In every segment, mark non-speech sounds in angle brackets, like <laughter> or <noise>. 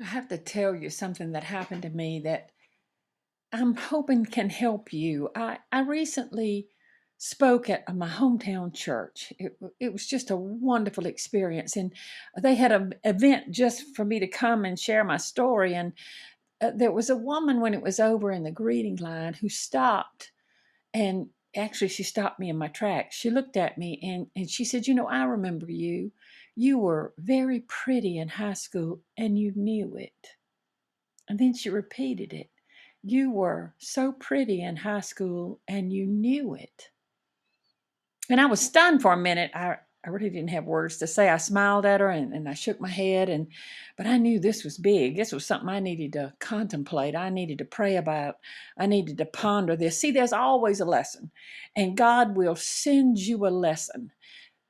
I have to tell you something that happened to me that I'm hoping can help you. I, I recently spoke at my hometown church. It, it was just a wonderful experience. And they had an event just for me to come and share my story. And uh, there was a woman when it was over in the greeting line who stopped and actually she stopped me in my tracks. She looked at me and, and she said, You know, I remember you. You were very pretty in high school and you knew it. And then she repeated it. You were so pretty in high school and you knew it. And I was stunned for a minute. I, I really didn't have words to say. I smiled at her and, and I shook my head and but I knew this was big. This was something I needed to contemplate. I needed to pray about. I needed to ponder this. See, there's always a lesson. And God will send you a lesson.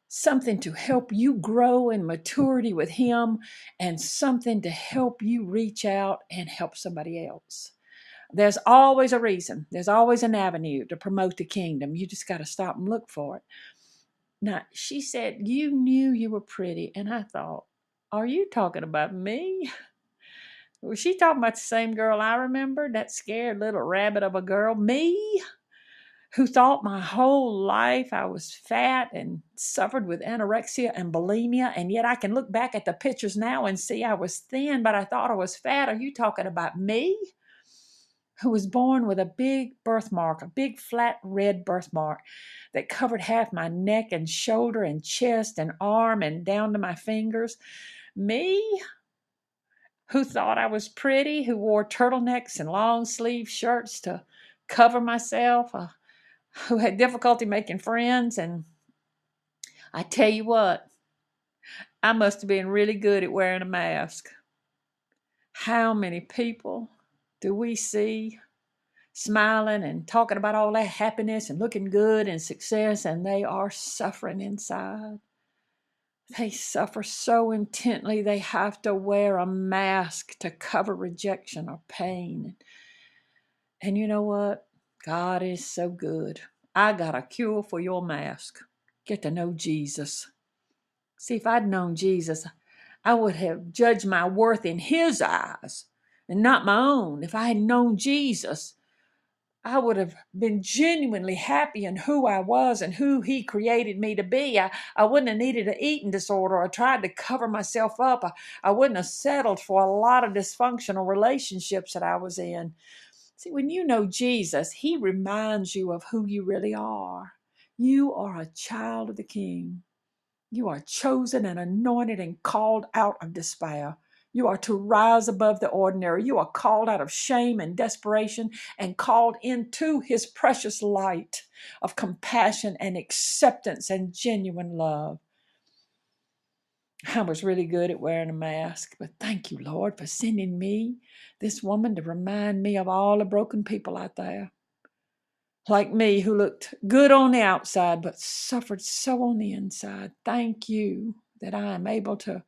Something to help you grow in maturity with Him, and something to help you reach out and help somebody else. There's always a reason, there's always an avenue to promote the kingdom. You just got to stop and look for it. Now, she said, You knew you were pretty. And I thought, Are you talking about me? <laughs> Was she talking about the same girl I remember? That scared little rabbit of a girl? Me? Who thought my whole life I was fat and suffered with anorexia and bulimia, and yet I can look back at the pictures now and see I was thin, but I thought I was fat. Are you talking about me? Who was born with a big birthmark, a big flat red birthmark that covered half my neck and shoulder and chest and arm and down to my fingers. Me, who thought I was pretty, who wore turtlenecks and long sleeve shirts to cover myself, uh, who had difficulty making friends. And I tell you what, I must have been really good at wearing a mask. How many people do we see smiling and talking about all that happiness and looking good and success, and they are suffering inside? They suffer so intently they have to wear a mask to cover rejection or pain. And you know what? God is so good. I got a cure for your mask. Get to know Jesus. See, if I'd known Jesus, I would have judged my worth in His eyes and not my own. If I had known Jesus, I would have been genuinely happy in who I was and who He created me to be. I, I wouldn't have needed an eating disorder or tried to cover myself up. I, I wouldn't have settled for a lot of dysfunctional relationships that I was in. See, when you know Jesus, He reminds you of who you really are. You are a child of the King. You are chosen and anointed and called out of despair. You are to rise above the ordinary. You are called out of shame and desperation and called into his precious light of compassion and acceptance and genuine love. I was really good at wearing a mask, but thank you, Lord, for sending me, this woman, to remind me of all the broken people out there. Like me, who looked good on the outside, but suffered so on the inside. Thank you that I am able to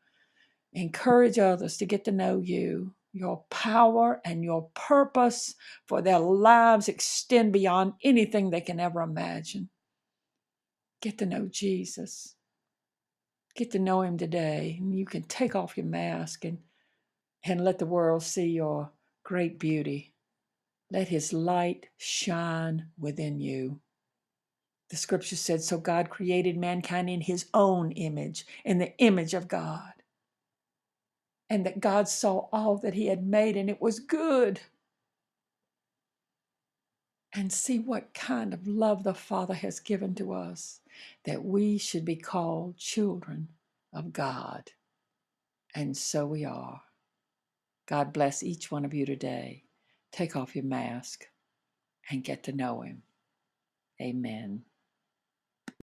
Encourage others to get to know you. Your power and your purpose for their lives extend beyond anything they can ever imagine. Get to know Jesus. Get to know him today. And you can take off your mask and, and let the world see your great beauty. Let his light shine within you. The scripture said, So God created mankind in his own image, in the image of God and that God saw all that He had made and it was good. And see what kind of love the Father has given to us that we should be called children of God. And so we are. God bless each one of you today. Take off your mask and get to know Him. Amen.